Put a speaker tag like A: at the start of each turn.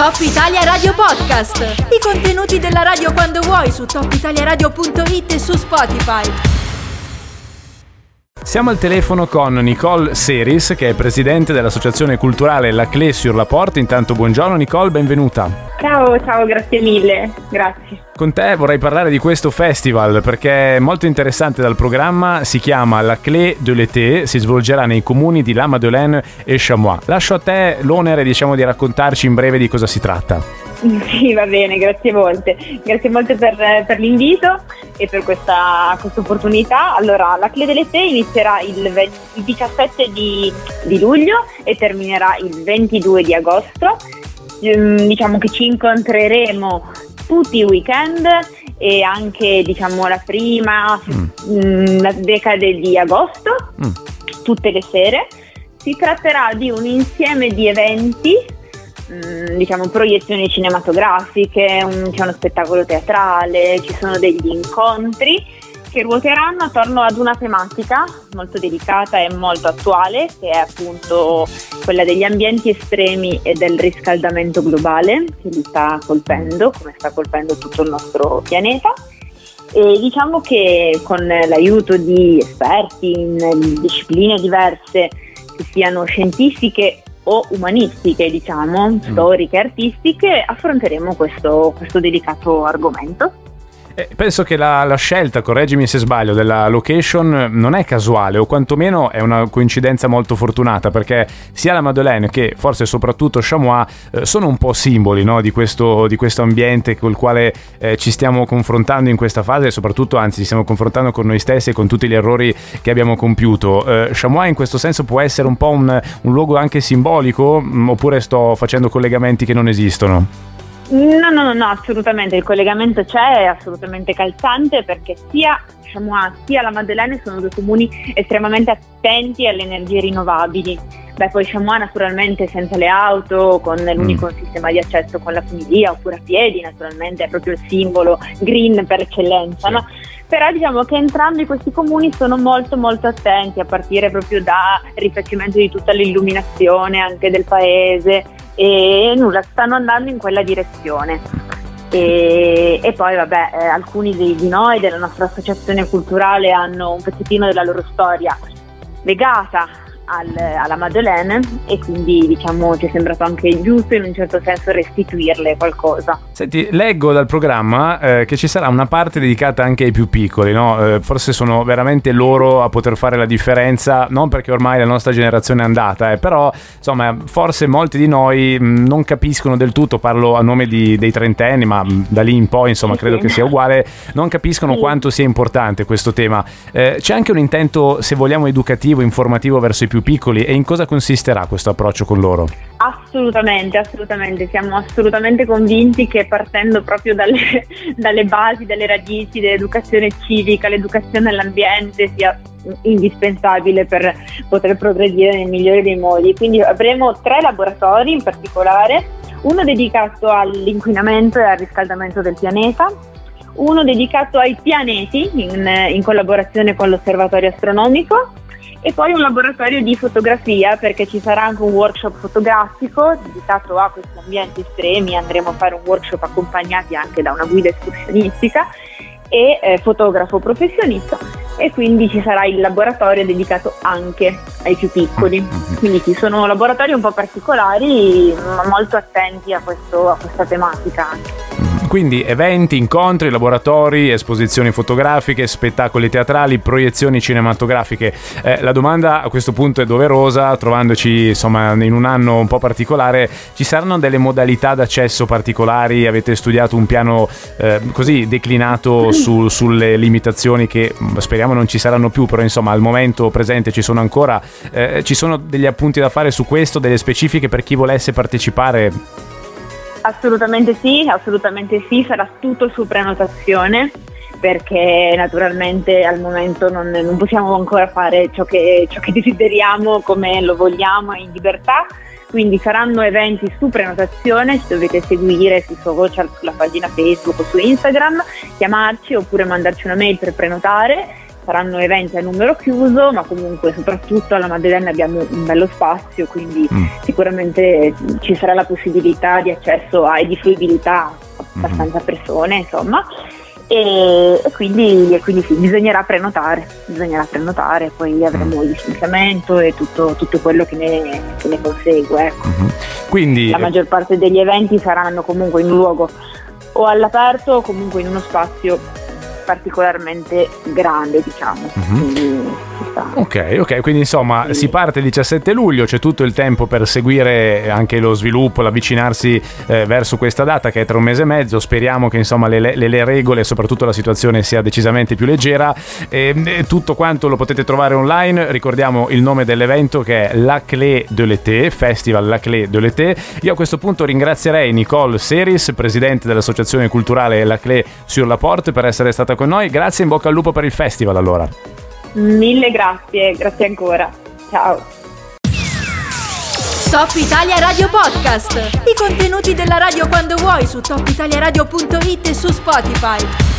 A: Top Italia Radio Podcast. I contenuti della radio quando vuoi su topitaliaradio.it e su Spotify.
B: Siamo al telefono con Nicole Seris, che è presidente dell'associazione culturale La Clé sur la Porte. Intanto buongiorno Nicole, benvenuta.
C: Ciao, ciao, grazie mille, grazie.
B: Con te vorrei parlare di questo festival perché è molto interessante dal programma, si chiama La Clé de l'été, si svolgerà nei comuni di La Madeleine e Chamois. Lascio a te l'onere diciamo, di raccontarci in breve di cosa si tratta.
C: Sì, va bene, grazie molte. Grazie molte per, per l'invito e per questa, questa, opportunità. Allora, la Clé de l'été inizierà il, il 17 di, di luglio e terminerà il 22 di agosto diciamo che ci incontreremo tutti i weekend e anche diciamo la prima mm. la decade di agosto, mm. tutte le sere. Si tratterà di un insieme di eventi, mh, diciamo proiezioni cinematografiche, un, c'è uno spettacolo teatrale, ci sono degli incontri che ruoteranno attorno ad una tematica molto delicata e molto attuale, che è appunto quella degli ambienti estremi e del riscaldamento globale, che li sta colpendo, come sta colpendo tutto il nostro pianeta. E diciamo che con l'aiuto di esperti in discipline diverse, che siano scientifiche o umanistiche, diciamo, mm. storiche, artistiche, affronteremo questo, questo delicato argomento.
B: Eh, penso che la, la, scelta, correggimi se sbaglio, della location non è casuale o quantomeno è una coincidenza molto fortunata perché sia la Madeleine che forse soprattutto Chamois eh, sono un po' simboli no, di, questo, di, questo, ambiente col quale eh, ci stiamo confrontando in questa fase e soprattutto anzi ci stiamo confrontando con noi stessi e con tutti gli errori che abbiamo compiuto. Eh, Chamois in questo senso può essere un po' un, un luogo anche simbolico mm, oppure sto facendo collegamenti che non esistono?
C: No, no, no, no, assolutamente, il collegamento c'è, è assolutamente calzante perché sia, diciamo, sia la Maddalena sono due comuni estremamente attenti alle energie rinnovabili. Beh, poi Chamois naturalmente senza le auto, con l'unico mm. sistema di accesso con la funivia oppure a piedi, naturalmente è proprio il simbolo green per eccellenza, sì. no? Però diciamo che entrambi questi comuni sono molto molto attenti a partire proprio dal rifacimento di tutta l'illuminazione anche del paese, e nulla, stanno andando in quella direzione. E, e poi vabbè, eh, alcuni di, di noi della nostra associazione culturale hanno un pezzettino della loro storia legata al, alla Madeleine e quindi diciamo ci è sembrato anche giusto in un certo senso restituirle qualcosa.
B: Senti, leggo dal programma eh, che ci sarà una parte dedicata anche ai più piccoli, no? eh, forse sono veramente loro a poter fare la differenza, non perché ormai la nostra generazione è andata, eh, però insomma forse molti di noi mh, mm, non capiscono del tutto, parlo a nome di, dei trentenni, ma mh, mm, da lì in poi insomma credo sì. che sia uguale, non capiscono sì. quanto sia importante questo tema. Eh, c'è anche un intento, se vogliamo, educativo, informativo verso i più più piccoli e in cosa consisterà questo approccio con loro?
C: Assolutamente, assolutamente, siamo assolutamente convinti che partendo proprio dalle, dalle basi, dalle radici dell'educazione civica, l'educazione all'ambiente sia indispensabile per poter progredire nel migliore dei modi. Quindi avremo tre laboratori in particolare, uno dedicato all'inquinamento e al riscaldamento del pianeta, uno dedicato ai pianeti in, in collaborazione con l'osservatorio astronomico e poi un laboratorio di fotografia perché ci sarà anche un workshop fotografico dedicato a questi ambienti estremi, andremo a fare un workshop accompagnati anche da una guida escursionistica e eh, fotografo professionista e quindi ci sarà il laboratorio dedicato anche ai più piccoli. Quindi ci sono laboratori un po' particolari ma molto attenti a, questo, a questa tematica anche.
B: Quindi eventi, incontri, laboratori, esposizioni fotografiche, spettacoli teatrali, proiezioni cinematografiche. Eh, la domanda a questo punto è doverosa, trovandoci insomma in un anno un po' particolare, ci saranno delle modalità d'accesso particolari? Avete studiato un piano eh, così declinato su, sulle limitazioni che mm, speriamo non ci saranno più, però insomma al momento presente ci sono ancora. Eh, ci sono degli appunti da fare su questo, delle specifiche per chi volesse partecipare?
C: Assolutamente sì, assolutamente sì, sarà tutto su prenotazione perché naturalmente al momento non, non possiamo ancora fare ciò che, ciò che, desideriamo come lo vogliamo in libertà, quindi saranno eventi su prenotazione, ci dovete seguire sui social, sulla pagina Facebook o su Instagram, chiamarci oppure mandarci una mail per prenotare saranno eventi a numero chiuso, ma comunque soprattutto alla Madeleine abbiamo un bello spazio, quindi mm. sicuramente ci sarà la possibilità di accesso e di fruibilità a abbastanza mm. persone, insomma. E, e, quindi, e, quindi, sì, bisognerà prenotare, bisognerà prenotare, poi avremo il distanziamento e tutto, tutto quello che ne, che ne consegue. Ecco. Mm-hmm.
B: Quindi,
C: La maggior parte degli eventi saranno comunque in luogo o all'aperto o comunque in uno spazio particolarmente grande, diciamo. Uh-huh. Quindi,
B: ok, ok, quindi insomma sì. si parte il 17 luglio, c'è tutto il tempo per seguire anche lo sviluppo, l'avvicinarsi eh, verso questa data che è tra un mese e mezzo. Speriamo che insomma le, le, le regole e soprattutto la situazione sia decisamente più leggera. E, e, tutto quanto lo potete trovare online. Ricordiamo il nome dell'evento che è La Clé de l'été, Festival La Clé de l'été. Io a questo punto ringrazierei Nicole Seris, presidente dell'associazione culturale La Clé sur la Porte, per essere stata con noi. Grazie in bocca al lupo per il festival allora.
C: Mille grazie, grazie ancora. Ciao.
A: Top Italia Radio Podcast. I contenuti della radio quando vuoi su topitaliaradio.it e su Spotify.